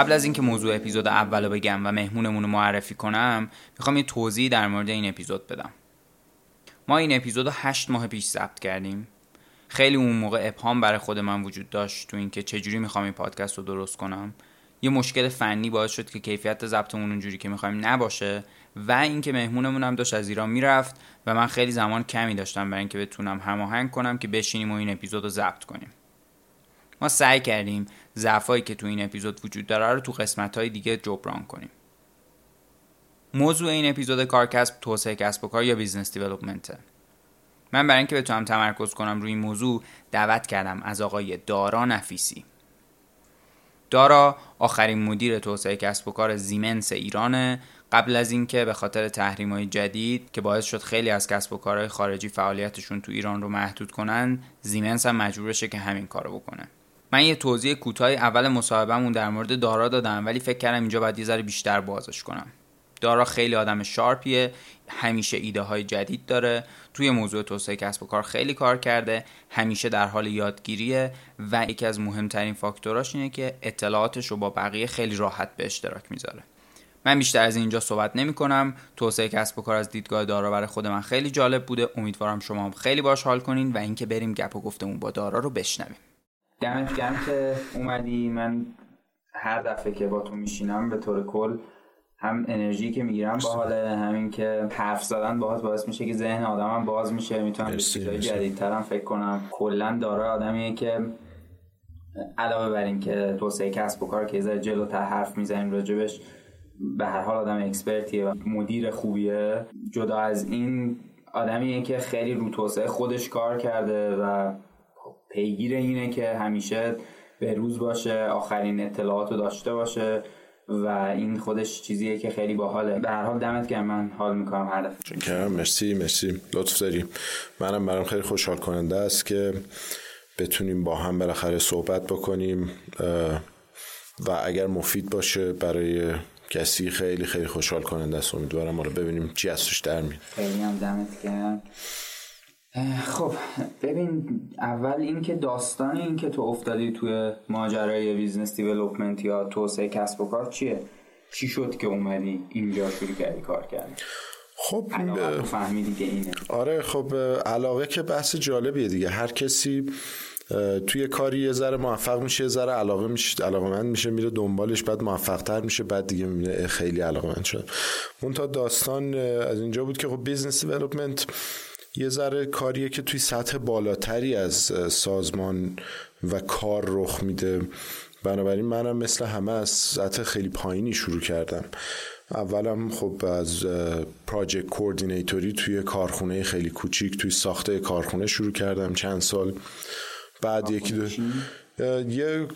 قبل از اینکه موضوع اپیزود اول رو بگم و مهمونمون رو معرفی کنم می‌خوام یه توضیح در مورد این اپیزود بدم. ما این اپیزود رو هشت ماه پیش ضبط کردیم. خیلی اون موقع ابهام برای خود من وجود داشت تو اینکه چجوری می‌خوام این پادکست رو درست کنم. یه مشکل فنی باعث شد که کیفیت ضبطمون اونجوری که می‌خوایم نباشه و اینکه مهمونمون هم داشت از ایران می‌رفت و من خیلی زمان کمی داشتم برای اینکه بتونم هماهنگ کنم که بشینیم و این اپیزود رو ضبط کنیم. ما سعی کردیم ضعفایی که تو این اپیزود وجود داره رو تو قسمت های دیگه جبران کنیم. موضوع این اپیزود کارکسب توسعه کسب و کار یا business development ه؟ من برای اینکه بتونم تمرکز کنم روی این موضوع دعوت کردم از آقای دارا نفیسی. دارا آخرین مدیر توسعه کسب و کار زیمنس ایرانه. قبل از اینکه به خاطر تحریم های جدید که باعث شد خیلی از کسب و کارهای خارجی فعالیتشون تو ایران رو محدود کنن زیمنس هم مجبور بشه که همین کارو بکنه. من یه توضیح کوتاه اول مصاحبهمون در مورد دارا دادم ولی فکر کردم اینجا باید یه ذره بیشتر بازش کنم. دارا خیلی آدم شارپیه همیشه ایده های جدید داره توی موضوع توسعه کسب و کار خیلی کار کرده همیشه در حال یادگیریه و یکی از مهمترین فاکتوراش اینه که اطلاعاتش رو با بقیه خیلی راحت به اشتراک می‌ذاره. من بیشتر از اینجا صحبت نمی کنم توسعه کسب و کار از دیدگاه دارا برای خود من خیلی جالب بوده. امیدوارم شما هم خیلی باش حال کنین و اینکه بریم گپ و گفتمون با دارا رو بشنویم. دمت گرم که اومدی. من هر دفعه که با تو میشینم به طور کل هم انرژی که می‌گیرم باحاله همین که حرف زدن باهات باعث میشه که ذهن آدمم باز میشه. می‌تونم به چیزای جدیدترم فکر کنم. کلا داره آدمیه که علاوه بر این که توسعه کسب و کار که یه جلوتر حرف می‌زنیم راجبش به هر حال آدم اکسپرتیه و مدیر خوبیه. جدا از این آدمیه که خیلی رو توسعه خودش کار کرده و پیگیر اینه که همیشه به روز باشه آخرین اطلاعات رو داشته باشه و این خودش چیزیه که خیلی باحاله. به هر حال دمت گرم من حال می‌کنم هر دفعه. مرسی مرسی. لطف داری. منم برام خیلی خوشحال کننده است که بتونیم با هم بالاخره صحبت بکنیم و اگر مفید باشه برای کسی خیلی خیلی خوشحال کننده است. امیدوارم ما رو ببینیم. چی ازش در میاد؟ خیلی هم دمت گرم. خب ببین اول اینکه داستان این که تو افتادی توی ماجرای business development یا توسعه کسب و کار چیه؟ چی شد که اومدی اینجا شروع کردی کار کردی خب فهمیدی که اینه. آره خب علاقه که بحث جالبیه دیگه. هر کسی توی کاری یه ذره موفق میشه یه ذره علاقه میشه علاقه من میشه میره دنبالش بعد موفق تر میشه بعد دیگه می‌بینه خیلی علاقه من شد اون تا داستان از اینجا بود که خب business development یه ذره کاریه که توی سطح بالاتری از سازمان و کار رخ میده. بنابراین منم مثل همه از سطح خیلی پایینی شروع کردم. اولم خب از project coordinator ی توی کارخونه خیلی کوچیک توی ساخته کارخونه شروع کردم چند سال. بعد یکی دو یه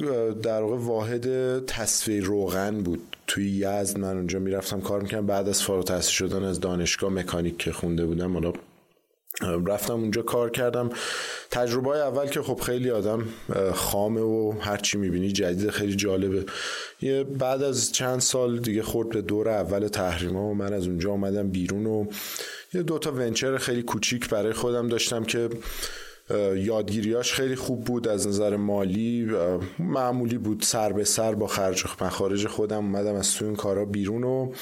در واقع واحد تصفیه روغن بود. توی یزد من اونجا می‌رفتم کار می‌کنم بعد از فارغ التحصیل شدن از دانشگاه مکانیک که خونده بودم حالا رفتم اونجا کار کردم. تجربه اول که خب خیلی آدم خامه و هرچی می‌بینی جدید خیلی جالبه. یه بعد از چند سال دیگه خورد به دور اول تحریم ها و من از اونجا آمدم بیرون و یه دوتا ونچر خیلی کوچیک برای خودم داشتم که یادگیریاش خیلی خوب بود. از نظر مالی معمولی بود. سر به سر با خرج مخارج خودم اومدم از تو این کارا بیرون و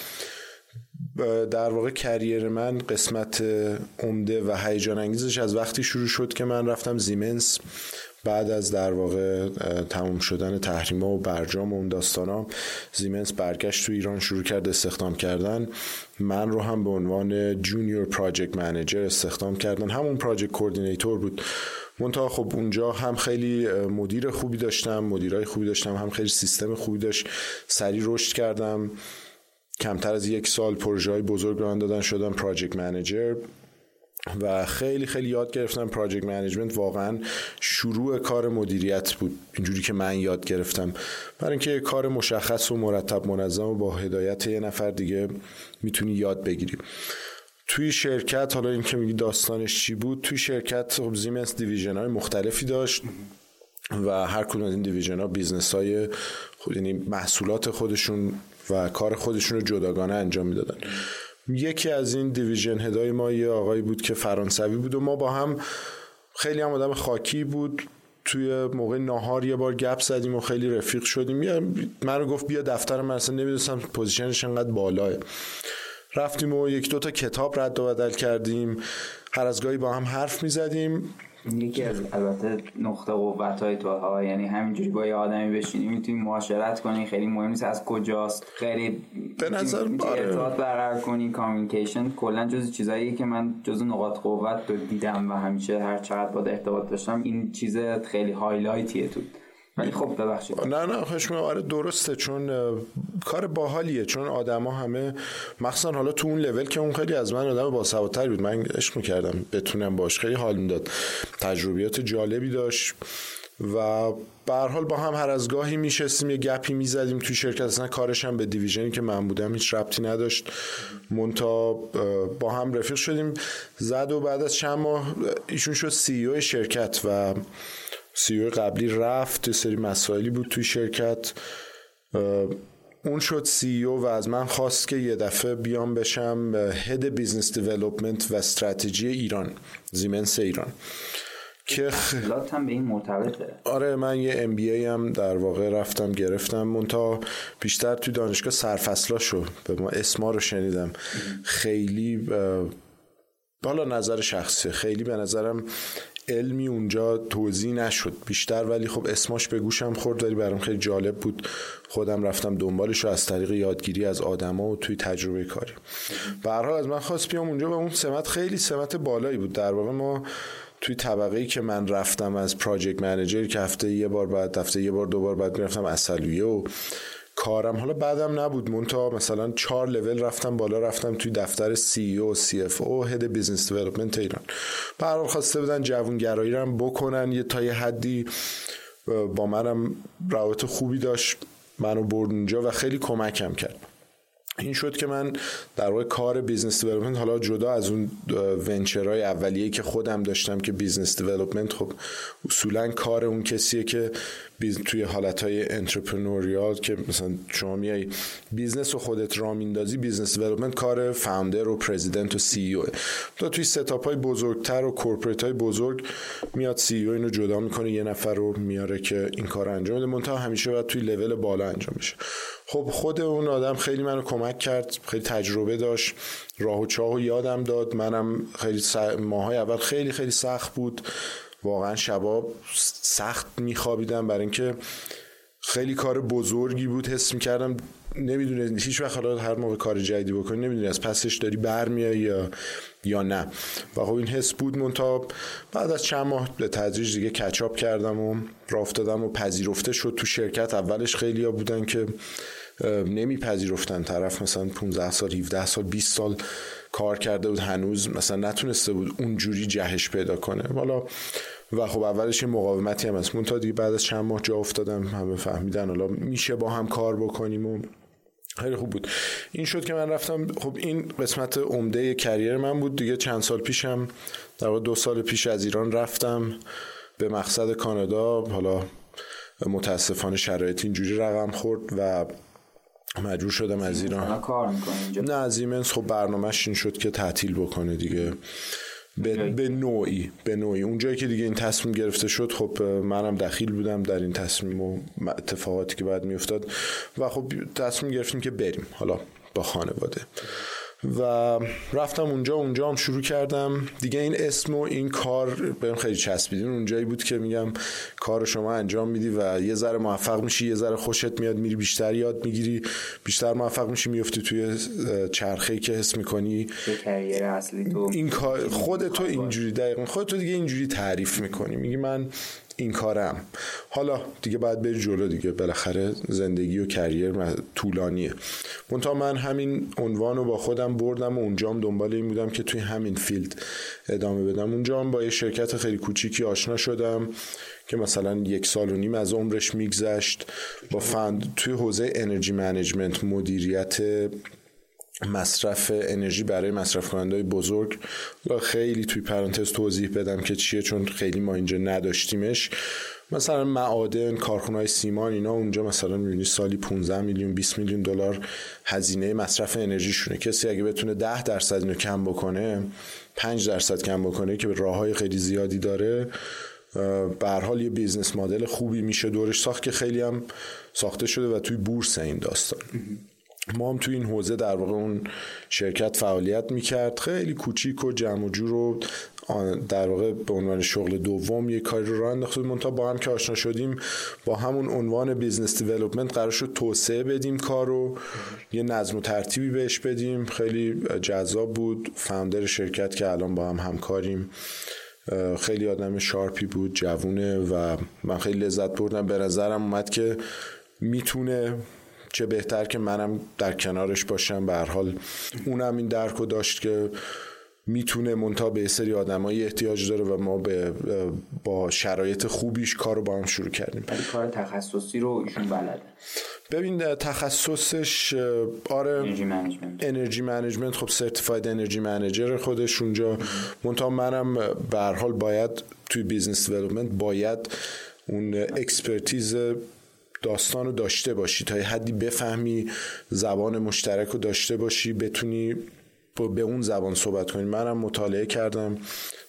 در واقع career من قسمت عمده و هیجان انگیزش از وقتی شروع شد که من رفتم زیمنس بعد از در واقع تموم شدن تحریما و برجام و اون داستانا زیمنس برگشت تو ایران شروع کرد استخدام کردن. من رو هم به عنوان junior project manager استخدام کردن. همون project coordinator بود. منتها خب اونجا هم خیلی مدیر خوبی داشتم مدیرای خوبی داشتم هم خیلی سیستم خوبی داشت. سریع رشد کردم. کمتر از یک سال پروژه های بزرگ رو دادن شدم project manager و خیلی خیلی یاد گرفتم project management واقعا شروع کار مدیریت بود اینجوری که من یاد گرفتم. برای اینکه کار مشخص و مرتب منظم و با هدایت یه نفر دیگه می‌تونی یاد بگیری. توی شرکت حالا این که میگی داستانش چی بود توی شرکت خب زیمنس division های مختلفی داشت و هر کدوم از این division ها business های خود یعنی محصولات خودشون و کار خودشون رو جداگانه انجام می‌دادن. یکی از این division head های ما یه آقایی بود که فرانسوی بود و ما با هم خیلی هم آدم خاکی بود. توی موقع ناهار یه بار گپ زدیم و خیلی رفیق شدیم. من رو گفت بیا دفتر من اصلا نمی‌دونستم position ش انقدر بالاه. رفتیم و یک دوتا کتاب رد و بدل کردیم. هر از گاهی با هم حرف می‌زدیم. یکی از البته نقطه قوت های تو ها یعنی همینجوری با یه آدمی بشینی می‌تونی معاشرت کنی خیلی مهم نیست از کجاست. خیلی به نظر. ارتباط برقرار کنی کامیکیشن کلا جز چیزایی که من جز نقاط قوت رو دیدم و همیشه هر چقدر با ارتباط داشتم این چیز خیلی هایلایتیه تو ولی خب ببخشید. نه نه خوش آره درسته چون کار باحالیه. چون آدما همه مخصوصا حالا تو اون لول که اون خیلی از من آدم باسوادتر بود. من عشق می‌کردم بتونم باش. خیلی حال می‌داد. تجربیات جالبی داشت. و به حال با هم هر از گاهی میشستیم یه گپی می‌زدیم توی شرکت. اصلا کارش هم به دیویژنی که من بودم هیچ ربطی نداشت. مونتا با هم رفیق شدیم. زد و بعد از چند ماه ایشون شد سی او شرکت و سی قبلی رفت سری مسائلی بود توی شرکت. اون شد CEO و از من خواست که یه دفعه بیام بشم head business development و استراتژی ایران زیمنس ایران. که هم به این مرتبطه آره من یه MBA هم در واقع رفتم گرفتم. منتها بیشتر توی دانشگاه سرفصلاشو به ما اسما رو شنیدم. خیلی حالا نظر شخصی خیلی به نظرم علمی اونجا توضیح نشد بیشتر ولی خب اسماش به گوشم خورد ولی برام خیلی جالب بود. خودم رفتم دنبالش رو از طریق یادگیری از آدما و توی تجربه کاری. به از من خواست بیام اونجا و اون سمت خیلی سمت بالایی بود. در واقع ما توی طبقه ای که من رفتم از project manager که هفته یه بار بعد هفته یه بار دو بار بعد می‌رفتم اصلویه و کارم حالا بعدم نبود. منتها مثلا چهار لول رفتم بالا رفتم توی دفتر CEO CFO head business development ایران. برام خواسته بودن جوانگرایی رو بکنن. یه تا یه حدی با منم روابط خوبی داشت. منو برد اونجا و خیلی کمکم کرد. این شد که من در واقع کار business development حالا جدا از اون venture های اولیه که خودم داشتم که business development خب اصولا کار اون کسیه که توی حالتهای entrepreneurial که مثلا شما میای business و خودت را میندازی business development کار founder و president و CEO تو توی setup های بزرگتر و corporate های بزرگ میاد سی او اینو جدا می‌کنه یه نفر رو میاره که این کار انجام بده منتها همیشه باید توی لول بالا انجام بشه. خب خود اون آدم خیلی منو کمک کرد خیلی تجربه داشت. راه و چاه و یادم داد. منم خیلی س... ماهای اول خیلی خیلی سخت بود. واقعا شباب سخت میخوابیدم. برای اینکه خیلی کار بزرگی بود. حس می‌کردم نمی‌دونه هیچ وقت حالا هر موقع کار جدیدی بکنی نمی‌دونی از پسش داری برمیای یا یا نه. و خب این حس بود مونتا بعد از چند ماه به تدریج دیگه کچاپ کردم و راه و پذیرفته شد تو شرکت. اولش خیلی بودن که نمیپذیرفتن طرف مثلا 15 سال 17 سال 20 سال کار کرده بود هنوز مثلا نتونسته بود اونجوری جهش پیدا کنه. حالا و خب اولش یه مقاومتی هم هست. تا دیگه بعد از چند ماه جا افتادم همه فهمیدن. حالا میشه با هم کار بکنیم و خیلی خوب بود. این شد که من رفتم. خب این قسمت عمده کریر من بود. دیگه چند سال پیشم در واقع دو سال پیش از ایران رفتم به مقصد کانادا. حالا متاسفانه شرایط اینجوری رقم خورد و مجبور شدم از ایران. کار نه از ایمنس خب برنامهش این شد که تعطیل بکنه دیگه. به, به نوعی به نوعی. اونجایی که دیگه این تصمیم گرفته شد خب منم دخیل بودم در این تصمیم و اتفاقاتی که بعد میافتاد. و خب تصمیم گرفتیم که بریم حالا با خانواده. و رفتم اونجا اونجا هم شروع کردم. دیگه این اسم و این کار بهم خیلی چسبید اونجایی بود که میگم کار شما انجام میدی و یه ذره موفق میشی یه ذره خوشت میاد میری بیشتر یاد می‌گیری بیشتر موفق میشی میفتی توی چرخه که حس می‌کنی. اصلی تو این کار خودتو اینجوری دقیقا خودتو دیگه اینجوری تعریف می‌کنی. میگی من این کارم. حالا دیگه باید بری جلو دیگه بالاخره زندگی و career طولانیه. منتها من همین عنوان رو با خودم بردم و اونجام دنبال این بودم که توی همین field ادامه بدم. اونجا با یه شرکت خیلی کوچیکی آشنا شدم که مثلا یک سال و نیم از عمرش میگذشت. با fund توی حوزه energy management مدیریت مصرف انرژی برای مصرف کننده بزرگ خیلی توی پرانتز توضیح بدم که چیه چون خیلی ما اینجا نداشتیمش. مثلا معادن کارخونه سیمان اینا اونجا مثلا می‌بینی سالی 15 میلیون 20 میلیون دلار هزینه مصرف انرژیشونه. کسی اگه بتونه 10 درصد اینو کم بکنه 5 درصد کم بکنه که به راه های خیلی زیادی داره به حال یه business model خوبی میشه دورش ساخت که خیلی هم ساخته شده و توی بورس این داستان. ما هم توی این حوزه در واقع اون شرکت فعالیت می‌کرد. خیلی کوچیک و جمع و جور رو در واقع به عنوان شغل دوم یه کاری رو راه انداختیم تا با هم که آشنا شدیم با همون عنوان business development قرار شد توسعه بدیم کار رو. یه نظم و ترتیبی بهش بدیم. خیلی جذاب بود. founder شرکت که الان با هم همکاریم. خیلی آدم sharp ی بود جوونه و من خیلی لذت بردم. به نظرم اومد که می‌تونه چه بهتر که منم در کنارش باشم. به حال اونم این درک داشت که می‌تونه منتها به سری آدمایی احتیاج داره و ما به با شرایط خوبیش کار رو با هم شروع کردیم. ولی کار تخصصی رو ایشون بلده. ببین تخصصش آره energy management energy management خب certified energy manager خودش اونجا. منتها منم به هر حال باید توی business development باید اون expertise داستان رو داشته باشی تا یه حدی بفهمی زبان مشترک رو داشته باشی بتونی به اون زبان صحبت کنی. منم مطالعه کردم.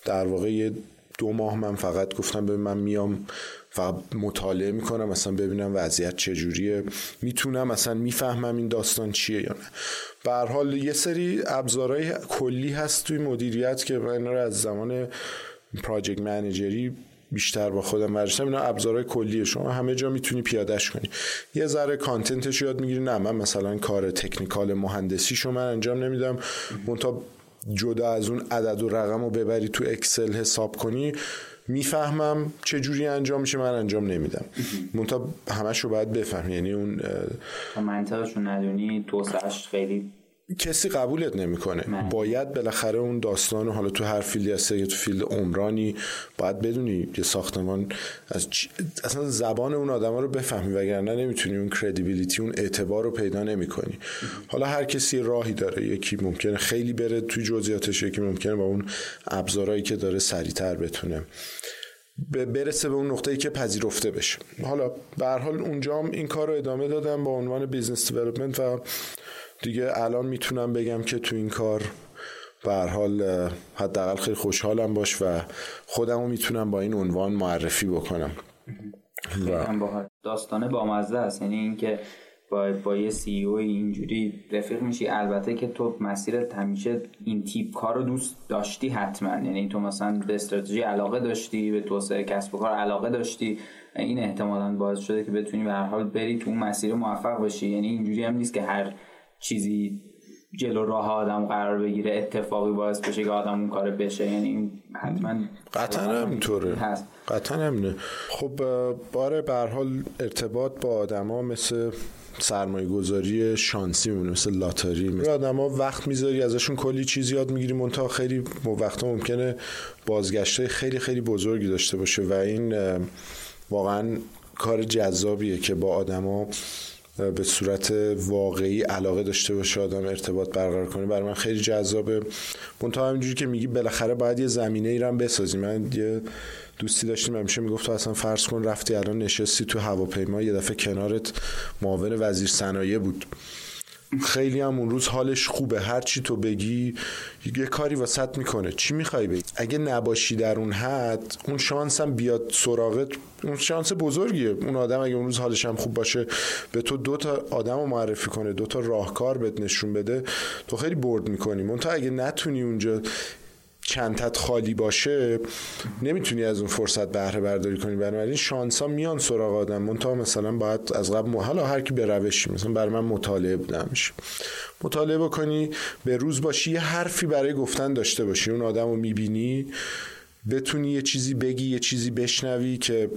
در واقع یه دو ماه من فقط گفتم به من میام فقط مطالعه می‌کنم مثلا ببینم وضعیت چجوریه. می‌تونم مثلا می‌فهمم این داستان چیه یا نه. به حال یه سری ابزارهای کلی هست توی مدیریت که من رو از زمان project manager ی بیشتر با خودم ورشتم اینا ابزارهای کلیه. شما همه جا می‌تونی پیادهش کنی. یه ذره content ش یاد می‌گیری. نه من مثلا کار technical مهندسی شما من انجام نمیدم. منتها جدا از اون عدد و رقم رو ببری تو Excel حساب کنی می‌فهمم چه جوری انجام میشه. من انجام نمیدم. منتها همش رو باید بفهم یعنی اون منطقشون ندونی. توسعش خیلی کسی قبولت نمی‌کنه. باید بالاخره اون داستان حالا تو هر field ی هسته یا تو field عمرانی باید بدونی یه ساختمان از اصلا زبان اون آدما رو بفهمی وگرنه نمی‌تونی اون credibility اون اعتبار رو پیدا نمی‌کنی. حالا هر کسی راهی داره یکی ممکنه خیلی بره تو جزئیاتش یکی ممکنه با اون ابزارهایی که داره سریعتر بتونه برسه به اون نقطه‌ای که پذیرفته بشه. حالا به هر حال اونجا این کار رو ادامه دادم با عنوان business development و دیگه الان می‌تونم بگم که تو این کار به حال حداقل خیلی خوشحالم باش و خودمو می‌تونم با این عنوان معرفی بکنم. و داستانه با مزه است. یعنی اینکه با با یه سی او اینجوری رفیق میشی. البته که تو مسیرت همیشه این تیپ کار رو دوست داشتی حتما. یعنی تو مثلا به استراتژی علاقه داشتی به توسعه کسب و کار علاقه داشتی. این احتمالا باعث شده که بتونی به هر حال بری تو اون مسیر موفق باشی یعنی اینجوری هم نیست که هر چیزی جلو راه آدم قرار بگیره اتفاقی باعث بشه که آدم اون کار بشه. یعنی حتما قطعا همینطوره قطعا همینه خب باره به حال ارتباط با آدما مثل سرمایه گذاری شانسی میمونه مثل لاتاری آدم ها وقت می‌ذاری ازشون کلی چیز یاد می‌گیری منتها خیلی وقتا ممکنه بازگشته خیلی خیلی بزرگی داشته باشه. و این واقعا کار جذابیه که با آدما به صورت واقعی علاقه داشته باشه آدم ارتباط برقرار کنه. برای من خیلی جذابه. منتها همینجوری که میگی بالاخره باید یه زمینه ای هم بسازی. من یه دوستی داشتیم همیشه می‌گفت تو اصلا فرض کن رفتی الان نشستی تو هواپیما یه دفعه کنارت معاون وزیر صنایع بود. خیلی هم اون روز حالش خوبه. هر چی تو بگی یه کاری واسط می‌کنه. چی می‌خوای بگی؟ اگه نباشی در اون حد اون شانس هم بیاد سراغت. اون شانس بزرگیه. اون آدم اگه اون روز حالش هم خوب باشه به تو دو تا آدم رو معرفی کنه دو تا راهکار بهت نشون بده تو خیلی برد می‌کنی. تا اگه نتونی اونجا چندت خالی باشه نمی‌تونی از اون فرصت بهره برداری کنی. بنابراین شانس ها میان سراغ آدم. منتها مثلا باید از قبل حالا هر کی به روشی مثلا برای من مطالعه بودم مطالعه بکنی به روز باشی یه حرفی برای گفتن داشته باشی. اون آدم رو می‌بینی بتونی یه چیزی بگی یه چیزی بشنوی که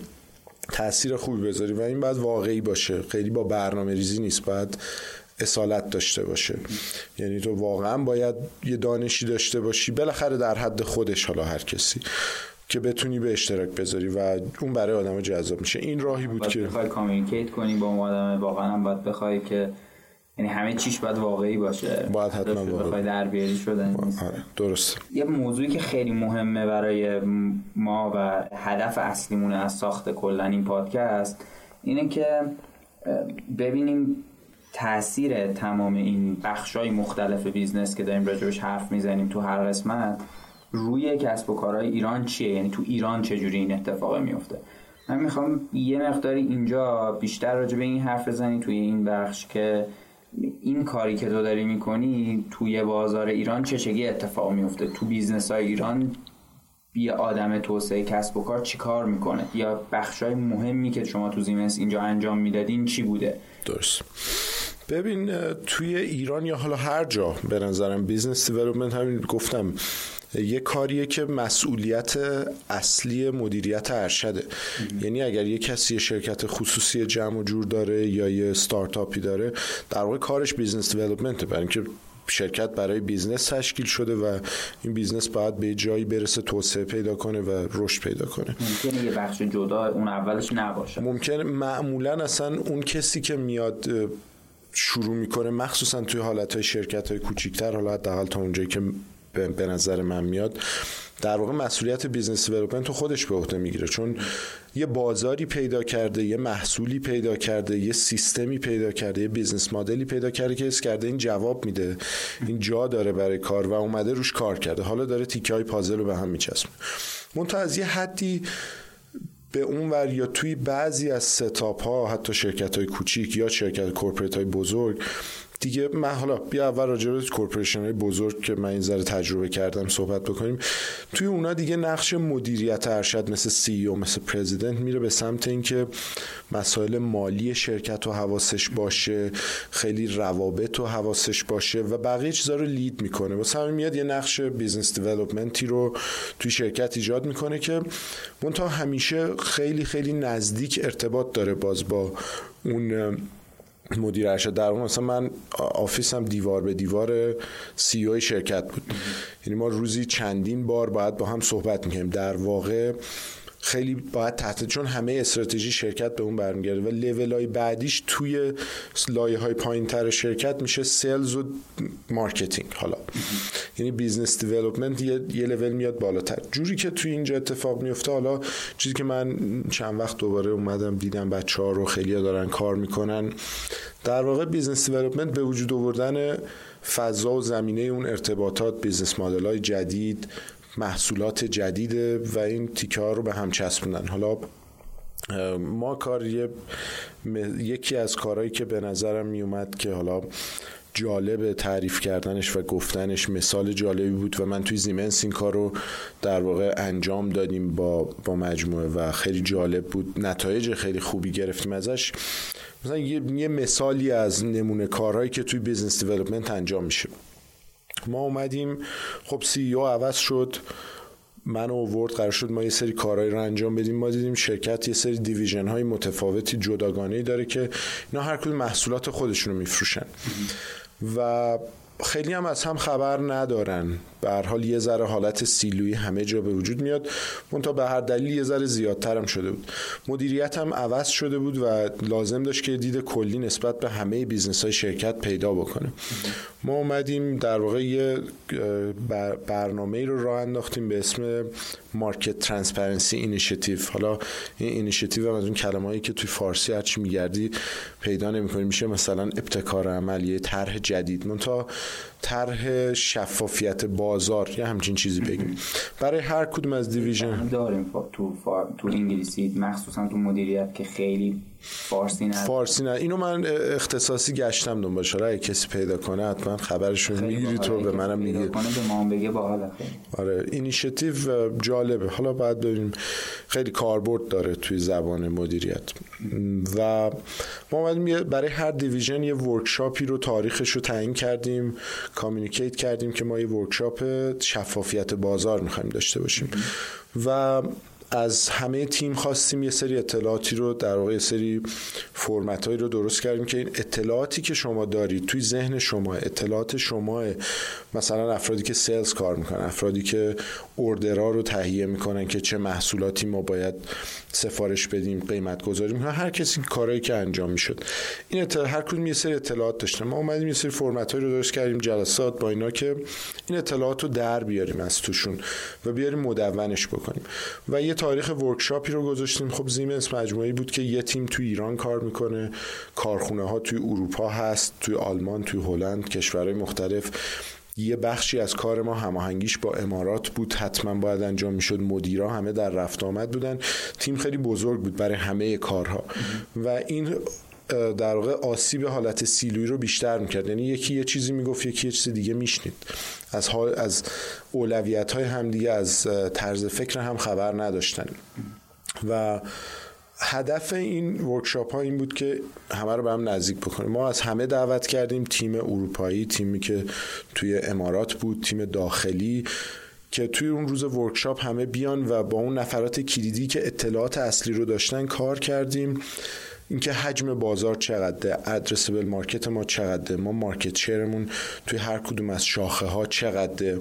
تاثیر خوبی بذاری. و این باید واقعی باشه. خیلی با برنامه ریزی نیست. باید اصالت داشته باشه. یعنی تو واقعا باید یه دانشی داشته باشی. بالاخره در حد خودش حالا هر کسی که بتونی به اشتراک بذاری و اون برای آدم جذاب میشه. این راهی بود که بخوای کامیونیکیت کنی با اون آدم. واقعا هم باید بخوای که یعنی همه چیش باید واقعی باشه. باید حتما واقعی. در بیاری شدن. آره درست. یه موضوعی که خیلی مهمه برای ما و هدف اصلیمونه از ساخت کلا این پادکست اینه که ببینیم تاثیر تمام این های مختلف business که داریم راجبش حرف می‌زنیم تو هر قسمت روی کسب و کارهای ایران چیه؟ یعنی تو ایران چجوری این اتفاق میفته من می‌خوام یه مقداری اینجا بیشتر راجع به این حرف بزنی توی این بخش که این کاری که تو داری می‌کنی توی بازار ایران چه اتفاق میفته تو business های ایران یه آدم توسعه کسب و کار چی کار می‌کنه؟ یا های مهمی که شما تو زیمنس اینجا انجام می‌دادین چی بوده؟ درست. ببین توی ایران یا حالا هر جا به نظرم business development همین گفتم یه کاریه که مسئولیت اصلی مدیریت ارشده. یعنی اگر یه کسی یه شرکت خصوصی جمع و جور داره یا یه استارتاپی داره در واقع کارش business development برای اینکه شرکت برای business تشکیل شده و این business باید به جایی برسه توسعه پیدا کنه و رشد پیدا کنه. ممکنه یه بخش جدا اون اولش نباشه. ممکن معمولا اصلا اون کسی که میاد شروع می‌کنه مخصوصا توی حالت های شرکت های کوچیکتر حالا حداقل تا اونجایی که به نظر من میاد در واقع مسئولیت business development خودش به عهده می‌گیره. چون یه بازاری پیدا کرده یه محصولی پیدا کرده یه سیستمی پیدا کرده یه business model ی پیدا کرده که حس کرده این جواب میده این جا داره برای کار و اومده روش کار کرده. حالا داره تیکه های پازل رو به هم میچسبه منتها از یه حدی به اون ور یا توی بعضی از setup ها حتی شرکت های کوچیک یا شرکت corporate های بزرگ دیگه من حالا بیا اول راجع به corporation های بزرگ که من یه ذره تجربه کردم صحبت بکنیم. توی اونا دیگه نقش مدیریت ارشد مثل CEO مثل president میره به سمت اینکه مسائل مالی شرکت و حواسش باشه خیلی روابط و حواسش باشه و بقیه چیزا رو lead می‌کنه. واسه همین میاد یه نقش business development ی رو توی شرکت ایجاد می‌کنه که منتها همیشه خیلی خیلی نزدیک ارتباط داره باز با اون مدیر ارشد در اون مثلا من office م دیوار به دیوار CEO شرکت بود. یعنی ما روزی چندین بار باید با هم صحبت می‌کنیم در واقع خیلی باید تحت چون همه استراتژی شرکت به اون برمیگرده و لیول های بعدیش توی لایه های پایین تر شرکت میشه sales و marketing. حالا یعنی business development یه, یه لول میاد بالاتر. جوری که توی اینجا اتفاق میفته حالا چیزی که من چند وقت دوباره اومدم دیدم بچه ها رو خیلی دارن کار می‌کنن. در واقع business development به وجود آوردن فضا و زمینه اون ارتباطات business model های جدید محصولات جدیده و این تیکه ها رو به هم چسبوندن. حالا ما کار یکی از کارهایی که به نظرم میومد که حالا جالب تعریف کردنش و گفتنش مثال جالبی بود و من توی زیمنس این کار رو در واقع انجام دادیم با, با مجموعه و خیلی جالب بود. نتایج خیلی خوبی گرفتیم ازش. مثلا یه, مثالی از نمونه کارهایی که توی business development انجام میشه. ما اومدیم. خب CEO عوض شد. منو آورد قرار شد ما یه سری کارهایی رو انجام بدیم. ما دیدیم شرکت یه سری division های متفاوتی جداگانه داره که اینا هر کدوم محصولات خودشون رو میفروشن. و خیلی هم از هم خبر ندارن. به هر حال یه ذره حالت silo ی همه جا به وجود میاد. منتها به هر دلیل یه ذره زیادتر شده بود. مدیریت هم عوض شده بود و لازم داشت که دید کلی نسبت به همه business های شرکت پیدا بکنه. ما اومدیم در واقع یه برنامه رو راه انداختیم به اسم market transparency initiative حالا این اینیشیتیو هم از اون کلمه‌ای که توی فارسی هرچی میگردی پیدا نمی‌کنی. میشه مثلا ابتکار عمل طرح جدید. منتها طرح شفافیت بازار یا همچین چیزی بگیم. برای هر کدوم از division. داریم تو تو انگلیسی مخصوصا تو مدیریت که خیلی فارسی نه. فارسی نه. اینو من اختصاصی گشتم دنبالش. اگه کسی پیدا کنه حتما خبرشون می‌گیری تو به منم میگی. به ما بگه باحال آره اینیشیتیو جالبه. حالا بعد ببینیم. خیلی کاربرد داره توی زبان مدیریت. و ما اومدیم برای هر division یه workshop ی رو تاریخش رو تعیین کردیم. communicate کردیم که ما یه workshop شفافیت بازار می‌خوایم داشته باشیم. و از همه تیم خواستیم یه سری اطلاعاتی رو در واقع یه سری فرمت رو درست کردیم که این اطلاعاتی که شما دارید توی ذهن شما اطلاعات شما مثلا افرادی که سلز کار می‌کنن افرادی که اوردرها رو تهیه می‌کنن که چه محصولاتی ما باید سفارش بدیم قیمت گذاری می‌کنن هر کسی کارایی که انجام می‌شد. این اطلاع هر کدوم یه سری اطلاعات داشته ما اومدیم یه سری فرمت رو درست کردیم جلسات با اینا که این اطلاعات رو در بیاریم از توشون و بیاریم مدونش بکنیم. و یه تاریخ ورکشاپی رو گذاشتیم. خب زیمنس مجموعی بود که یه تیم توی ایران کار می‌کنه. کارخونه ها توی اروپا هست توی آلمان توی هلند کشورهای مختلف. یه بخشی از کار ما هماهنگیش با امارات بود. حتما باید انجام می‌شد. مدیرا همه در رفت آمد بودن. تیم خیلی بزرگ بود برای همه کارها. و این در واقع آسیب حالت سیلوی رو بیشتر می‌کرد. یعنی یکی یه چیزی می‌گفت یکی یه چیز دیگه میشنید. از حال از اولویت های هم دیگه از طرز فکر هم خبر نداشتن. و هدف این workshop ها این بود که همه رو به هم نزدیک بکنیم. ما از همه دعوت کردیم تیم اروپایی تیمی که توی امارات بود تیم داخلی که توی اون روز workshop همه بیان و با اون نفرات کلیدی که اطلاعات اصلی رو داشتن کار کردیم. اینکه حجم بازار چقدره addressable market ما چقدره ما market share مون توی هر کدوم از شاخه ها چقدره.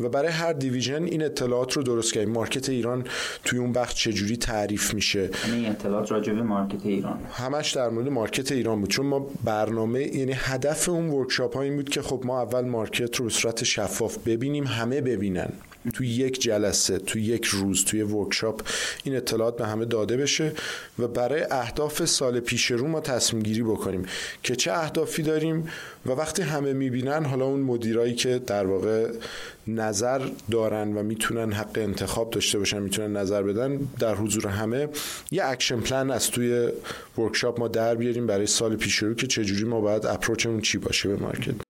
و برای هر division این اطلاعات رو درست کردیم. market ایران توی اون بخش چجوری تعریف میشه؟ یعنی این اطلاعات راجع به market ایران. همش در مورد market ایران بود. چون ما برنامه یعنی هدف اون workshop ها این بود که خب ما اول market رو به صورت شفاف ببینیم همه ببینن. توی یک جلسه توی یک روز توی workshop این اطلاعات به همه داده بشه و برای اهداف سال پیش رو ما تصمیم گیری بکنیم که چه اهدافی داریم و وقتی همه می‌بینن حالا اون مدیرایی که در واقع نظر دارن و می‌تونن حق انتخاب داشته باشن می‌تونن نظر بدن در حضور همه یه action plan از توی workshop ما در بیاریم برای سال پیش رو که چجوری ما باید approach مون چی باشه به market.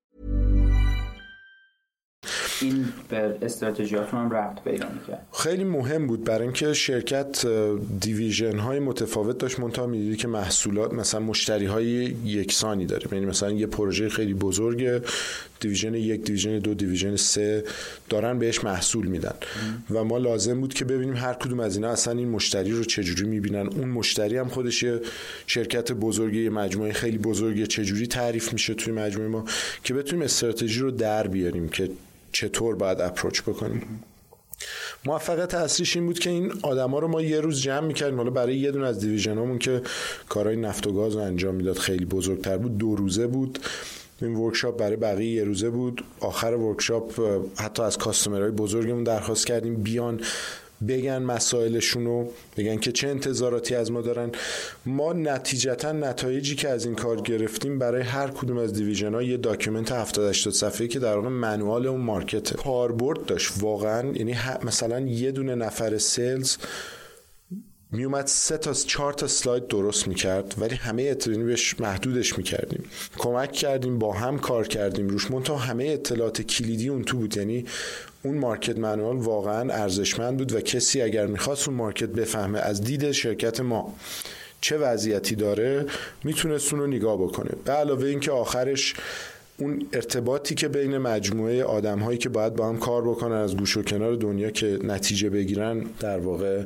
این به استراتژیاتون هم رفت پیدا می‌کرد. خیلی مهم بود برای اینکه شرکت دیویژن های متفاوت داشت منتها می‌دیدی که محصولات مثلا مشتری های یکسانی داره. یعنی مثلا یه پروژه خیلی بزرگ دیویژن یک دیویژن دو دیویژن سه دارن بهش محصول میدن. و ما لازم بود که ببینیم هر کدوم از اینا اصلا این مشتری رو چجوری می‌بینن. اون مشتری هم خودش یه شرکت بزرگی یه مجموعه خیلی بزرگی چجوری تعریف میشه توی مجموعه ما که بتونیم استراتژی رو در بیاریم که چطور باید اپروچ بکنیم. موفقیت اصلیش این بود که این آدما رو ما یه روز جمع می‌کردیم. حالا برای یه دون از دیویژنامون که کارهای نفت و گاز رو انجام می‌داد خیلی بزرگتر بود. دو روزه بود. این workshop برای بقیه یه روزه بود. آخر workshop حتی از customer های بزرگمون درخواست کردیم بیان بگن مسائلشون رو بگن که چه انتظاراتی از ما دارن. ما نتیجتا نتایجی که از این کار گرفتیم برای هر کدوم از division ها یه document 70 80 صفحه‌ای که در واقع manual اون market کاربرد داشت واقعا. یعنی مثلا یه دونه نفر sales میومد سه تا چهار تا slide درست می‌کرد ولی همه اطلاعی بهش محدودش می‌کردیم. کمک کردیم با هم کار کردیم روش. منتها همه اطلاعات کلیدی اون تو بود. یعنی اون مارکت منوال واقعا ارزشمند بود و کسی اگر می‌خواست اون مارکت بفهمه از دید شرکت ما چه وضعیتی داره می‌تونست اون رو نگاه بکنه. به علاوه اینکه آخرش اون ارتباطی که بین مجموعه آدم هایی که باید با هم کار بکنن از گوش و کنار دنیا که نتیجه بگیرن در واقع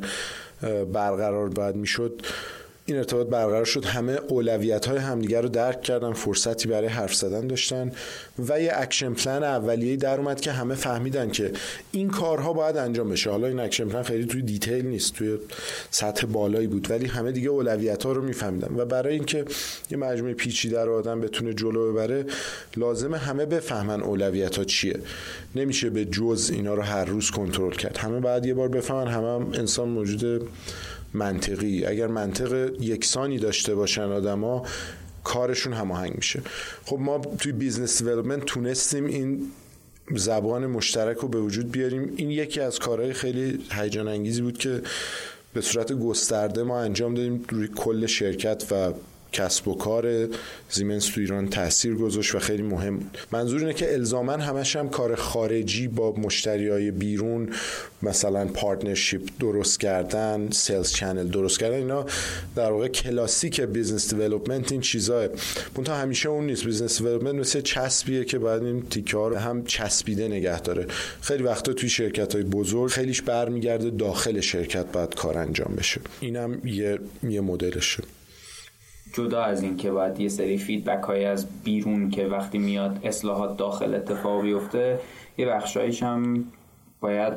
برقرار باید می‌شد. این ارتباط برقرار شد. همه اولویت های همدیگر رو درک کردن فرصتی برای حرف زدن داشتن و یه action plan اولیه در اومد که همه فهمیدن که این کارها باید انجام بشه. حالا این action plan خیلی توی detail نیست توی سطح بالایی بود ولی همه دیگه اولویت ها رو میفهمیدن و برای اینکه یه مجموعه پیچیده رو آدم بتونه جلو ببره لازمه همه بفهمن اولویت ها چیه. نمیشه به جز اینا رو هر روز کنترل کرد. همه بعد یه بار بفهمن همه هم انسان موجود منطقی. اگر منطق یکسانی داشته باشن آدما کارشون هماهنگ میشه. خب ما توی business development تونستیم این زبان مشترک رو به وجود بیاریم. این یکی از کارهای خیلی هیجان انگیزی بود که به صورت گسترده ما انجام دادیم. روی کل شرکت و کسب و کار زیمنس تو ایران تاثیر گذاشت و خیلی مهم. منظور اینه که الزاما همش هم کار خارجی با مشتری های بیرون مثلا partnership درست کردن sales channel درست کردن اینا در واقع کلاسیک business development این چیزاه منتها همیشه اون نیست. business development مثل چسبیه که بعد این تیکه ها هم چسبیده نگه داره. خیلی وقتا توی شرکت های بزرگ خیلیش برمیگرده داخل شرکت باید کار انجام بشه. اینم یه یه مدلشه. جدا از این که باید یه سری feedback های از بیرون که وقتی میاد اصلاحات داخل اتفاق بیفته یه بخشایش هم باید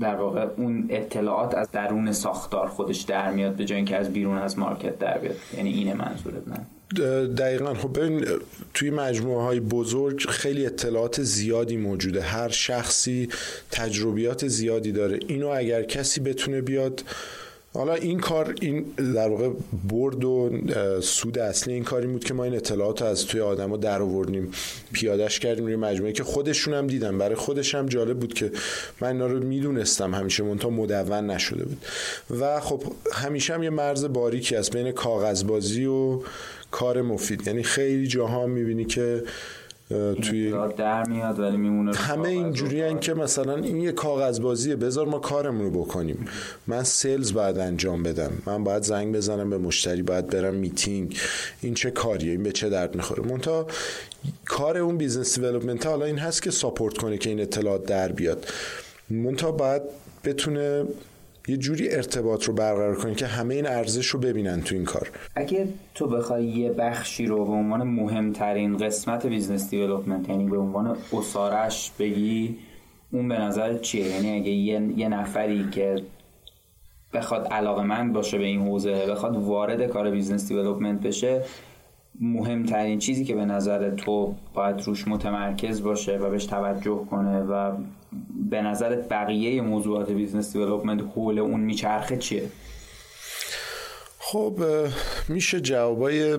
در واقع اون اطلاعات از درون ساختار خودش در میاد به جای اینکه از بیرون از مارکت در بیاد. یعنی اینه منظورت من دقیقا. خب ببین توی مجموعه های بزرگ خیلی اطلاعات زیادی موجوده. هر شخصی تجربیات زیادی داره. اینو اگر کسی بتونه بیاد حالا این کار این در واقع برد و سود اصلی این کاری بود که ما این اطلاعات از توی آدما در آوردیم پیادش کردیم روی مجموعه که خودشون هم دیدن. برای خودش هم جالب بود که من اینا رو می‌دونستم همیشه مونتا مدون نشده بود. و خب همیشه هم یه مرز باریکی است بین کاغذبازی و کار مفید. یعنی خیلی جاها می‌بینی که توی در میاد ولی میمونه همه اینجوری که مثلا این یه کاغذبازیه. بذار ما کارمون رو بکنیم. من سلز باید انجام بدم. من باید زنگ بزنم به مشتری باید برم میتینگ. این چه کاریه؟ این به چه درد می‌خوره؟ منتها کار اون business development حالا این هست که support کنه که این اطلاعات در بیاد. منتها باید بتونه یه جوری ارتباط رو برقرار کنی که همه این ارزش رو ببینن تو این کار. اگه تو بخوای یه بخشی رو به عنوان مهمترین قسمت business development یعنی به عنوان essence اش بگی اون به نظر چیه؟ یعنی اگه یه, یه نفری که بخواد علاقه باشه به این حوزه بخواد وارد کار business development بشه مهمترین چیزی که به نظر تو باید روش متمرکز باشه و بهش توجه کنه و به نظرت بقیه موضوعات business development حول اون میچرخه چیه؟ خب میشه جوابای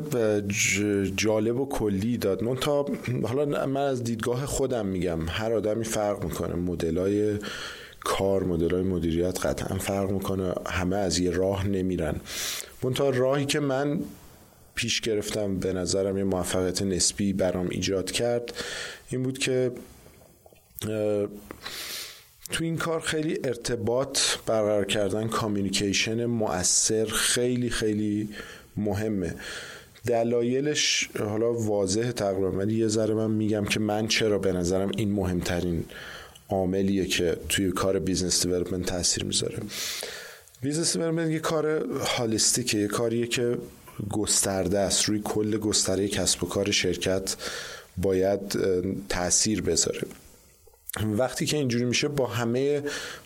جالب و کلی داد. من تا حالا من از دیدگاه خودم میگم. هر آدمی فرق می‌کنه. مدلای کار مدلای مدیریت قطعا فرق می‌کنه. همه از یه راه نمیرن. منتها راهی که من پیش گرفتم. به نظرم یه موفقیت نسبی برام ایجاد کرد. این بود که تو این کار خیلی ارتباط برقرار کردن کامیونیکیشن مؤثر خیلی خیلی مهمه. دلایلش حالا واضح تقریبا ولی یه ذره من میگم که من چرا به نظرم این مهمترین عاملیه که توی کار business development تاثیر می‌ذاره. business development یه کار holistic ه یه کاریه که گسترده است. روی کل گستره کسب و کار شرکت باید تاثیر بذاره. وقتی که اینجوری میشه با همه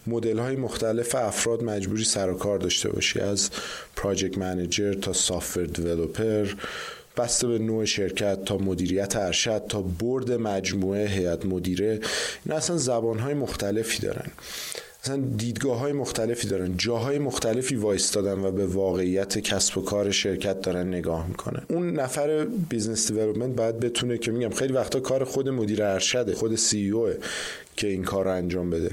مدل های مختلف افراد مجبوری سر و کار داشته باشی. از project manager تا software developer بسته به نوع شرکت تا مدیریت ارشد تا board مجموعه هیئت مدیره. این اصلا زبان های مختلفی دارن. مثلا دیدگاه های مختلفی دارن جاهای مختلفی وایستادن و به واقعیت کسب و کار شرکت دارن نگاه می‌کنن. اون نفر business development باید بتونه که میگم خیلی وقتا کار خود مدیر ارشده خود CEO که این کار رو انجام بده.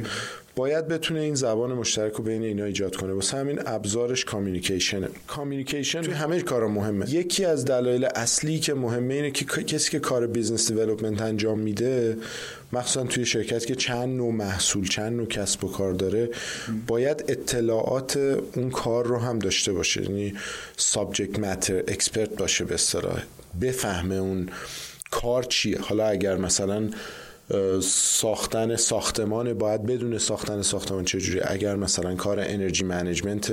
باید بتونه این زبان مشترک رو بین اینا ایجاد کنه. واسه همین ابزارش communication ه. communication توی همه کارا مهمه. یکی از دلایل اصلی که مهمه اینه که کسی که کار business development انجام میده مخصوصا توی شرکت که چند نوع محصول چند نوع کسب و کار داره باید اطلاعات اون کار رو هم داشته باشه. یعنی subject matter expert باشه به اصطلاح. بفهمه اون کار چیه. حالا اگر مثلا ساختن ساختمان باید بدونه ساختن ساختمان چجوری؟ اگر مثلا کار energy management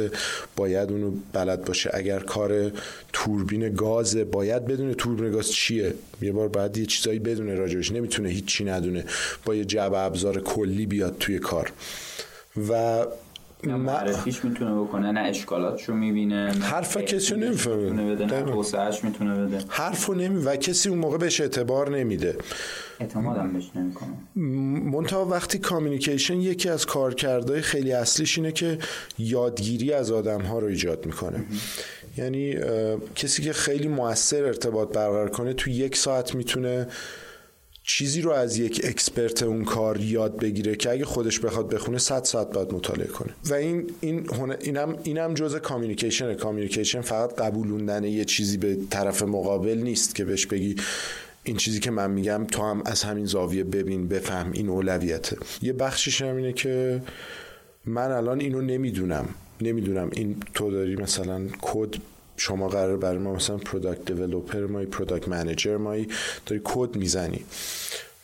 باید اونو بلد باشه اگر کار توربین گاز باید بدونه توربین گاز چیه؟ یه بار بعد یه چیزایی بدونه راجبش نمی‌تونه هیچی ندونه با یه جبه ابزار کلی بیاد توی کار. و معرفیش می‌تونه بکنه نه اشکالاتشو می‌بینه حرف کسی نمی‌فهمه. توسعهش می‌تونه بده. حرفو نمی و کسی اون موقع بهش اعتبار نمیده. اعتمادم بهش نمی‌کنه. منتها وقتی کامیونیکیشن یکی از کارکردهای خیلی اصلیش اینه که یادگیری از آدم ها رو ایجاد می‌کنه. یعنی کسی که خیلی موثر ارتباط برقرار کنه تو یک ساعت می‌تونه چیزی رو از یک expert اون کار یاد بگیره که اگه خودش بخواد بخونه 100 ساعت باید مطالعه کنه. و این این اینم اینم جزء communication communication فقط قبولوندن یه چیزی به طرف مقابل نیست که بهش بگی این چیزی که من میگم تو هم از همین زاویه ببین بفهم. این اولویته. یه بخشش هم اینه که من الان اینو نمی‌دونم. نمی‌دونم این تو داری مثلا کد شما قراره برای ما مثلا product developer مایی product manager مایی داری کد می‌زنی.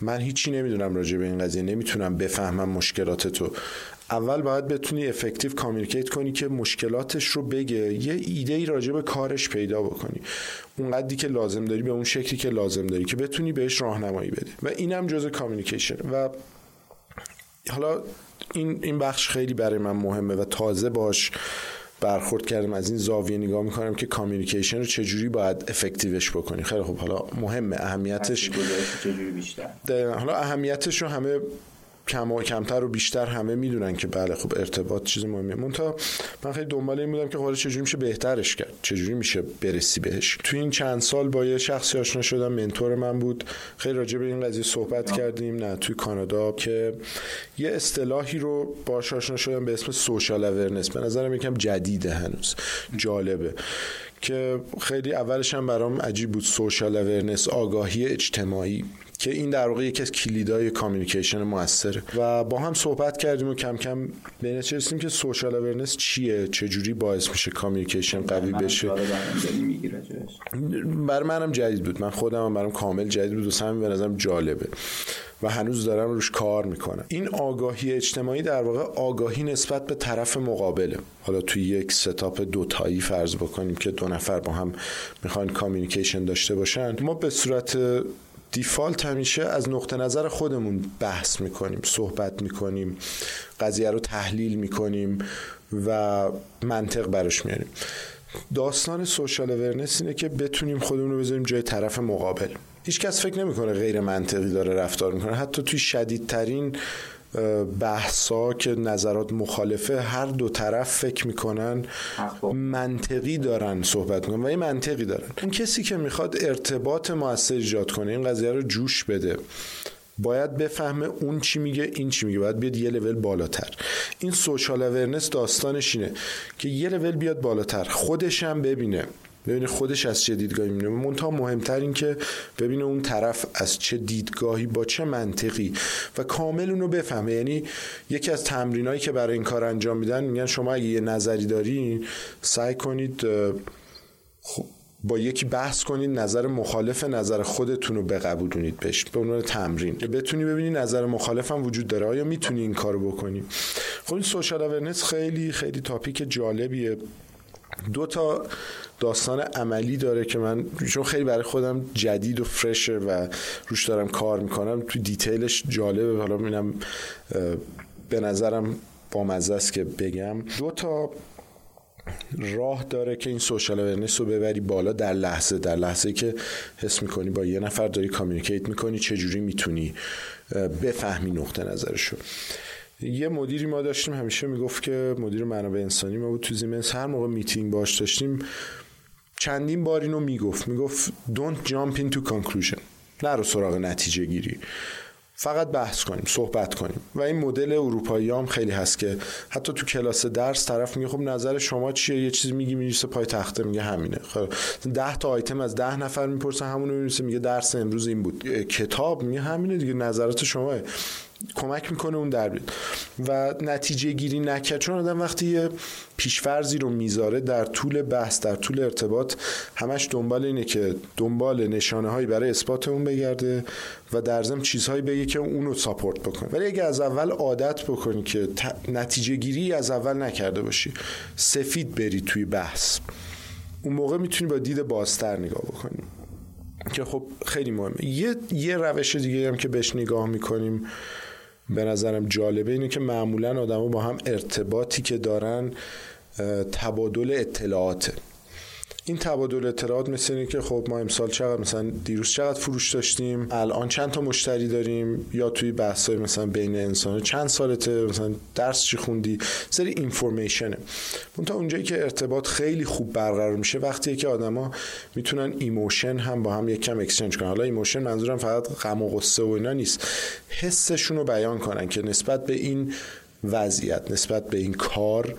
من هیچی نمی‌دونم راجع به این قضیه نمی‌تونم بفهمم مشکلات تو. اول باید بتونی effective communicate کنی که مشکلاتش رو بگه. یه ایده ای راجع به کارش پیدا بکنی. اون قدری که لازم داری به اون شکلی که لازم داری که بتونی بهش راهنمایی بدی. و اینم جزء communication و حالا این این بخش خیلی برای من مهمه و تازه باش برخورد کردم از این زاویه نگاه می‌کنم که کامیونیکیشن رو چجوری باید افکتیوش بکنی. خیلی خب حالا مهمه اهمیتش حالا اهمیتش رو همه کم و کمتر و بیشتر همه می‌دونن که بله خب ارتباط چیز مهمیه. مونتا من خیلی دنبال این بودم که حالا چجوری میشه بهترش کرد چجوری میشه برسی بهش. تو این چند سال با یه شخصی آشنا شدم منتور من بود. خیلی راجع به این قضیه صحبت کردیم نه توی کانادا که یه اصطلاحی رو باش آشنا شدم به اسم social awareness به نظرم یکم جدیده هنوز جالبه. که خیلی اولش هم برام عجیب بود social awareness آگاهی اجتماعی. که این در واقع یکی از کلیدای communication موثره. و با هم صحبت کردیم و کم کم به رسیدیم که social awareness چیه؟ چه جوری باعث میشه communication قوی بشه؟ برای منم جدید بود. من خودم برام کامل جدید بود و همین به نظرم جالبه. و هنوز دارم روش کار می‌کنم. این آگاهی اجتماعی در واقع آگاهی نسبت به طرف مقابله. حالا توی یک ستاپ دوتایی فرض بکنیم که دو نفر با هم می‌خوان کامیونیکیشن داشته باشن. ما به صورت دیفالت همیشه از نقطه نظر خودمون بحث می‌کنیم صحبت می‌کنیم قضیه رو تحلیل می‌کنیم و منطق براش میاریم. داستان سوشال اورنس اینه که بتونیم خودمون رو بذاریم جای طرف مقابل. هیچکس فکر نمی‌کنه غیر منطقی داره رفتار می‌کنه. حتی توی شدیدترین بحثا که نظرات مخالفه هر دو طرف فکر می‌کنن منطقی دارن صحبت می‌کنن و یه منطقی دارن. اون کسی که می‌خواد ارتباط موثر ایجاد کنه این قضیه رو جوش بده. باید بفهمه اون چی میگه این چی میگه. باید بیاد یه لول بالاتر. این سوشال اورنس داستانش اینه که یه لول بیاد بالاتر خودش هم ببینه. ببینه خودش از چه دیدگاهی می‌بینه. منتها مهمتر این که ببینه اون طرف از چه دیدگاهی با چه منطقی. و کامل اونو بفهمه. یعنی یکی از تمرینایی که برای این کار انجام میدن میگن شما اگه یه نظری دارین سعی کنید خب با یکی بحث کنید نظر مخالف نظر خودتون رو بقبولونید بهش به عنوان تمرین. بتونی ببینی نظر مخالف هم وجود داره. آیا می‌تونی این کارو بکنی؟ خب این social awareness خیلی خیلی topic جالبیه. دو تا داستان عملی داره که من چون خیلی برای خودم جدید و fresh ه و روش دارم کار می‌کنم تو detail ش جالبه. حالا می‌بینم به نظرم با مزه است که بگم. دو تا راه داره که این social awareness رو ببری بالا در لحظه. در لحظه که حس می‌کنی با یه نفر داری communicate می‌کنی چجوری می‌تونی بفهمی نقطه نظرشو. یه مدیری ما داشتیم همیشه می‌گفت که مدیر منابع انسانی ما بود تو زیمنس هر موقع میتینگ باش داشتیم چندین بار اینو می‌گفت. می‌گفت don't jump into conclusion. نرو سراغ نتیجه گیری. فقط بحث کنیم صحبت کنیم. و این مدل اروپایی هم خیلی هست که حتی تو کلاس درس طرف میگه خب نظر شما چیه؟ یه چیزی میگی میریسه پای تخته میگه همینه. خب ده تا آیتم از ده نفر می‌پرسه همونو میریسه میگه درس امروز این بود. کتاب؟ میگه همینه دیگه نظرات شما کمک می‌کنه اون در بیاد. و نتیجه گیری نکرد. چون آدم وقتی یه پیشفرزی رو می‌ذاره در طول بحث در طول ارتباط همش دنبال اینه که دنبال نشانه هایی برای اثبات اون بگرده و در ضمن چیزهایی بگه که اون رو ساپورت بکنه. ولی اگه از اول عادت بکنی که نتیجه گیری از اول نکرده باشی سفید بری توی بحث. اون موقع می‌تونی با دید بازتر نگاه بکنی. که خب خیلی مهمه. یه, یه روش دیگه هم که بهش نگاه می‌کنیم به نظرم جالبه اینه که معمولا آدما با هم ارتباطی که دارن تبادل اطلاعاته. این تبادل اطلاعات مثل اینه که خب ما امسال چقدر مثلا دیروز چقدر فروش داشتیم الان چند تا مشتری داریم یا توی بحثای مثلا بین انسان چند سالته مثلا درس چی خوندی؟ سری اینفورمیشنه اون تا اونجایی که ارتباط خیلی خوب برقرار میشه وقتی که آدما می‌تونن emotion هم با هم یک کم exchange کنن. حالا emotion منظورم فقط غم و غصه و اینا نیست. حسشون رو بیان کنن که نسبت به این وضعیت نسبت به این کار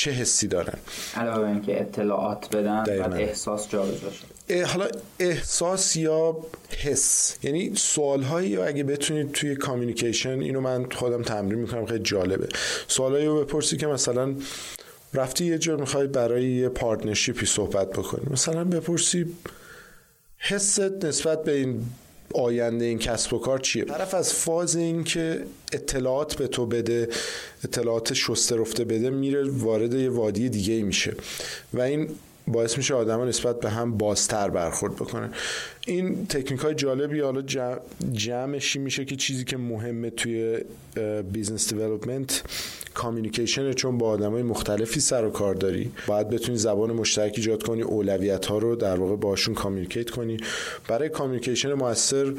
چه حسی دارن؟ علاوه اینکه اطلاعات بدن و احساس جابجا شد حالا احساس یا حس؟ یعنی سوال هایی اگه بتونید توی communication اینو من خودم تمرین می‌کنم خیلی جالبه. سوالایی رو بپرسی که مثلا رفتی یه جور می‌خوای برای یه partnership ی صحبت بکنی. مثلا بپرسی حست نسبت به این آینده این کسب و کار چیه؟ طرف از فاز این که اطلاعات به تو بده اطلاعات شسته رفته بده میره وارد یه وادی دیگه میشه. و این باعث میشه آدما نسبت به هم بازتر برخورد بکنه. این تکنیک های جالبی حالا جمعش این میشه که چیزی که مهمه توی business development communication چون با های مختلفی سر و کار داری. باید بتونی زبان مشترک ایجاد کنی اولویت ها رو در واقع باشون communicate کنی. برای communication موثر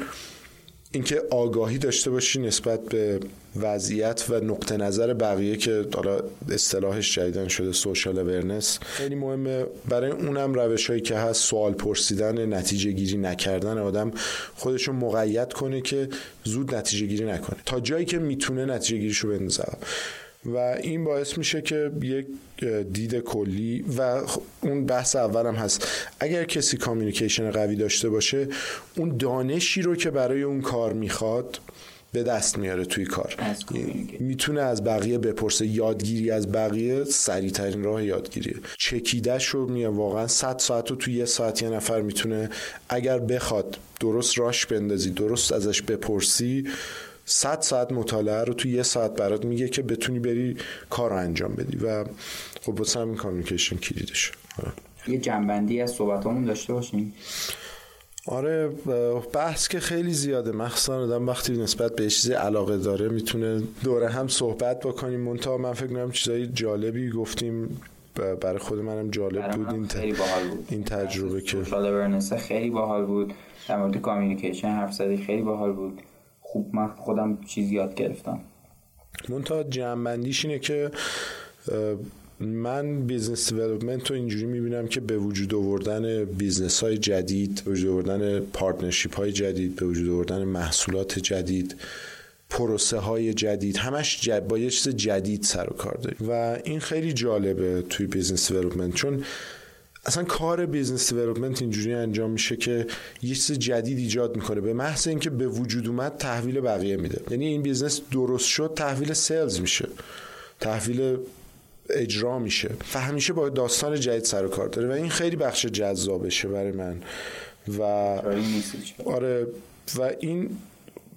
اینکه آگاهی داشته باشی نسبت به وضعیت و نقطه نظر بقیه که حالا اصطلاحش جدیدن شده social awareness خیلی مهمه. برای اونم روش هایی که هست سوال پرسیدن نتیجه گیری نکردن آدم خودشو مقید کنه که زود نتیجه گیری نکنه. تا جایی که می‌تونه نتیجه گیریشو بندازه. و این باعث میشه که یک دید کلی و اون بحث اولم هست. اگر کسی کامیونیکیشن قوی داشته باشه اون دانشی رو که برای اون کار می‌خواد به دست میاره توی کار. می‌تونه از بقیه بپرسه. یادگیری از بقیه ترین راه یادگیریه. چکیدش رو میه واقعا 100 ساعت رو توی یه ساعت یه نفر می‌تونه. اگر بخواد درست راش بندازی درست ازش بپرسی 100 ساعت مطالعه رو تو یه ساعت برات میگه که بتونی بری کار رو انجام بدی و خب واسه همین کامیونیکیشن کلیدش آره. یه جنبندی از صحبتامون داشته باشیم آره بحث که خیلی زیاده. مخصوصا آدم وقتی نسبت به چیزی علاقه داره می‌تونه دوره هم صحبت بکنیم. منتها من فکر کنم چیزای جالبی گفتیم. برای خود منم جالب بود این, خیلی باحال بود. این تجربه که خیلی باحال بود. در مورد communication حرف زدی خیلی باحال بود. خوب من خودم چیز یاد گرفتم. منتها جمعبندیش اینه که من business development رو اینجوری می‌بینم که به وجود آوردن business های جدید به وجود آوردن partnership های جدید به وجود آوردن محصولات جدید پروسه های جدید همش با یه چیز جدید سر و کار داریم. و این خیلی جالبه توی business development چون اصلا کار business development اینجوری انجام میشه که یه چیز جدید ایجاد می‌کنه. به محض اینکه به وجود اومد تحویل بقیه میده. یعنی این business درست شد تحویل sales میشه. تحویل اجرا میشه. و همیشه با داستان جدید سر و کار داره و این خیلی بخش جذابشه برای من. و آره و این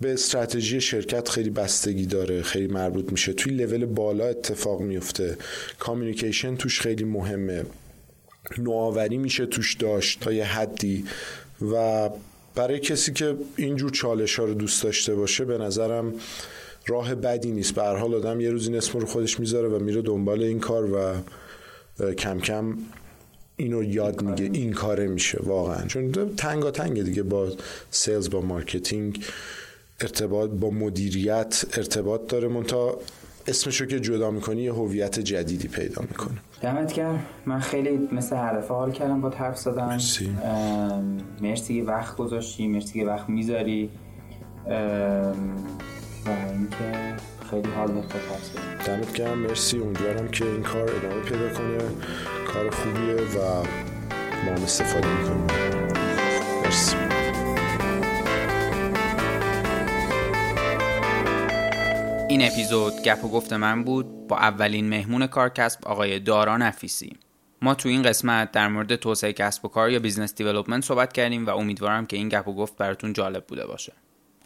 به استراتژی شرکت خیلی بستگی داره خیلی مربوط میشه. توی لول بالا اتفاق میفته. communication توش خیلی مهمه. نوآوری میشه توش داشت تا یه حدی. و برای کسی که اینجور چالش ها رو دوست داشته باشه به نظرم راه بدی نیست. به هر حال آدم یه روزی اسم رو خودش می‌ذاره و میره دنبال این کار و کم کم اینو یاد میگیره. این کاره میشه واقعا. چون تنگاتنگه دیگه با sales با marketing ارتباط با مدیریت ارتباط داره. منتها اسمشو که جدا می‌کنی یه هویت جدیدی پیدا می‌کنه. دمت گرم. من خیلی مثل حرفه حال کردم با حرف زدم مرسی. مرسی که وقت گذاشتی مرسی که وقت می‌ذاری. و اینکه خیلی حال بخواد هست دمت گرم. مرسی. امیدوارم که این کار ادامه پیدا کنه. کار خوبیه و ما هم استفاده می‌کنیم. مرسی. این اپیزود گپ و گفت من بود با اولین مهمون کارکسب آقای دارا نفیسی. ما تو این قسمت در مورد توسعه کسب و کار یا business development صحبت کردیم و امیدوارم که این گپ و گفت براتون جالب بوده باشه.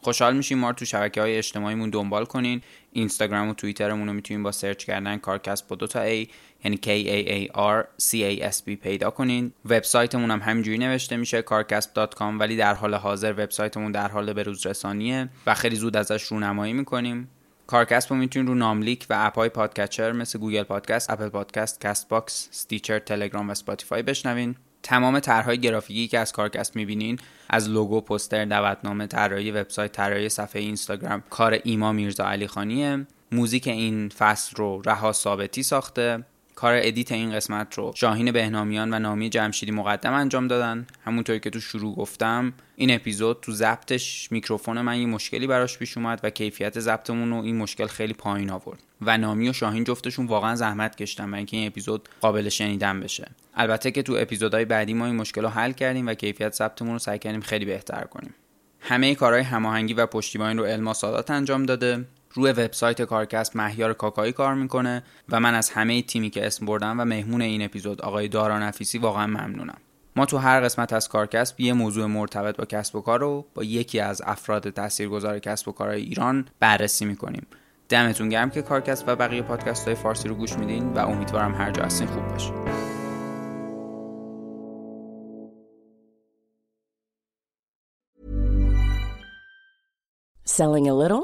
خوشحال میشیم ما رو تو شبکه های اجتماعیمون دنبال کنین. اینستاگرام و توییترمون رو می‌تونین با search کردن کارکسب با دو تا A یعنی K A A R C A S B پیدا کنین. وبسایتمون هم همینجوری نوشته میشه kaarcasb.com ولی در حال حاضر وبسایتمون در حال بروز رسانیه و خیلی زود ازش رونمایی می‌کنیم. کارکسب رو می‌تونین رو ناملیک و اپ های podcatcher مثل Google Podcast، Apple Podcast، Castbox، Stitcher، تلگرام و Spotify بشنوین. تمام طرحهای گرافیکی که از کارکسب می‌بینین از لوگو پوستر دعوتنامه طراحی وبسایت طراحی صفحه اینستاگرام کار ایما میرزا علی خانیه. موزیک این فصل رو رها ثابتی ساخته. کار edit این قسمت رو شاهین بهنامیان و نامی جمشیدی مقدم انجام دادن. همونطوری که تو شروع گفتم این اپیزود تو ضبطش میکروفون من یه مشکلی براش پیش اومد و کیفیت ضبطمون رو این مشکل خیلی پایین آورد و نامی و شاهین جفتشون واقعا زحمت کشتن و اینکه این اپیزود قابل شنیدن بشه. البته که تو اپیزودهای بعدی ما این مشکل رو حل کردیم و کیفیت ضبطمون رو سعی کردیم خیلی بهتر کنیم. همه کارهای هماهنگی و پشتیبانی رو علما سادات انجام داده. روی وبسایت کارکست مهیار کاکایی کار می‌کنه و من از همه تیمی که اسم بردم و مهمون این اپیزود آقای دارا نفیسی واقعا ممنونم. ما تو هر قسمت از کارکسب یه موضوع مرتبط با کسب و کار رو با یکی از افراد تاثیرگذار کسب و کارهای ایران بررسی می‌کنیم. دمتون گرم که کارکست و بقیه پادکست های فارسی رو گوش میدین و امیدوارم هر جا هستین خوب باشین. Selling a little